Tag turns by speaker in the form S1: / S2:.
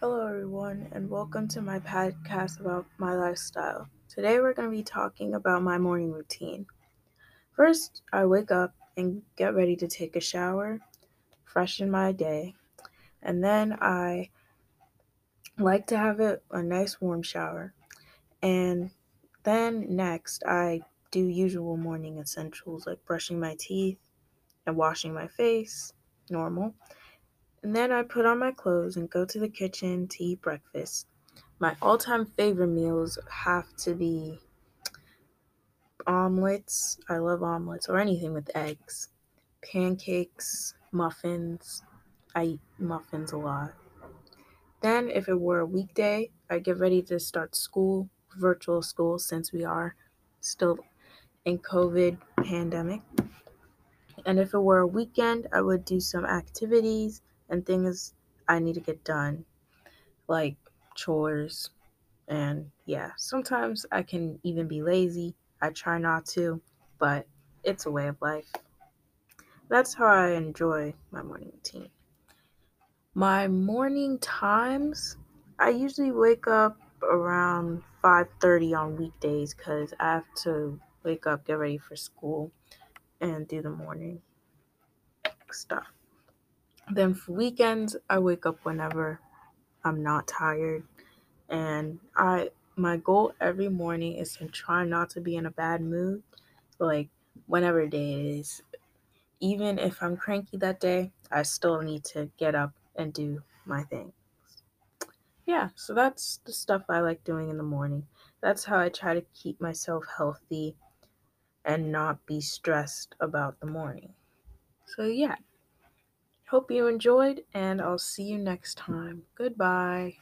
S1: Hello, everyone, and welcome to my podcast about my lifestyle. Today, we're going to be talking about my morning routine. First, I wake up and get ready to take a shower, freshen my day, and then I like to have a, a nice warm shower. And then next, I do usual morning essentials like brushing my teeth and washing my face, normal. And then I put on my clothes and go to the kitchen to eat breakfast. My all time favorite meals have to be omelets. I love omelets or anything with eggs, pancakes, muffins. I eat muffins a lot. Then, if it were a weekday, I get ready to start school, virtual school, since we are still in COVID pandemic. And if it were a weekend, I would do some activities and things I need to get done, like chores. And yeah, sometimes I can even be lazy. I try not to, but it's a way of life. That's how I enjoy my morning routine. My morning times, I usually wake up around 5:30 on weekdays cuz I have to wake up, get ready for school and do the morning stuff. Then for weekends, I wake up whenever I'm not tired. And I my goal every morning is to try not to be in a bad mood, like whenever day it is. Even if I'm cranky that day, I still need to get up and do my things. Yeah, so that's the stuff I like doing in the morning. That's how I try to keep myself healthy and not be stressed about the morning. So, yeah. Hope you enjoyed, and I'll see you next time. Goodbye.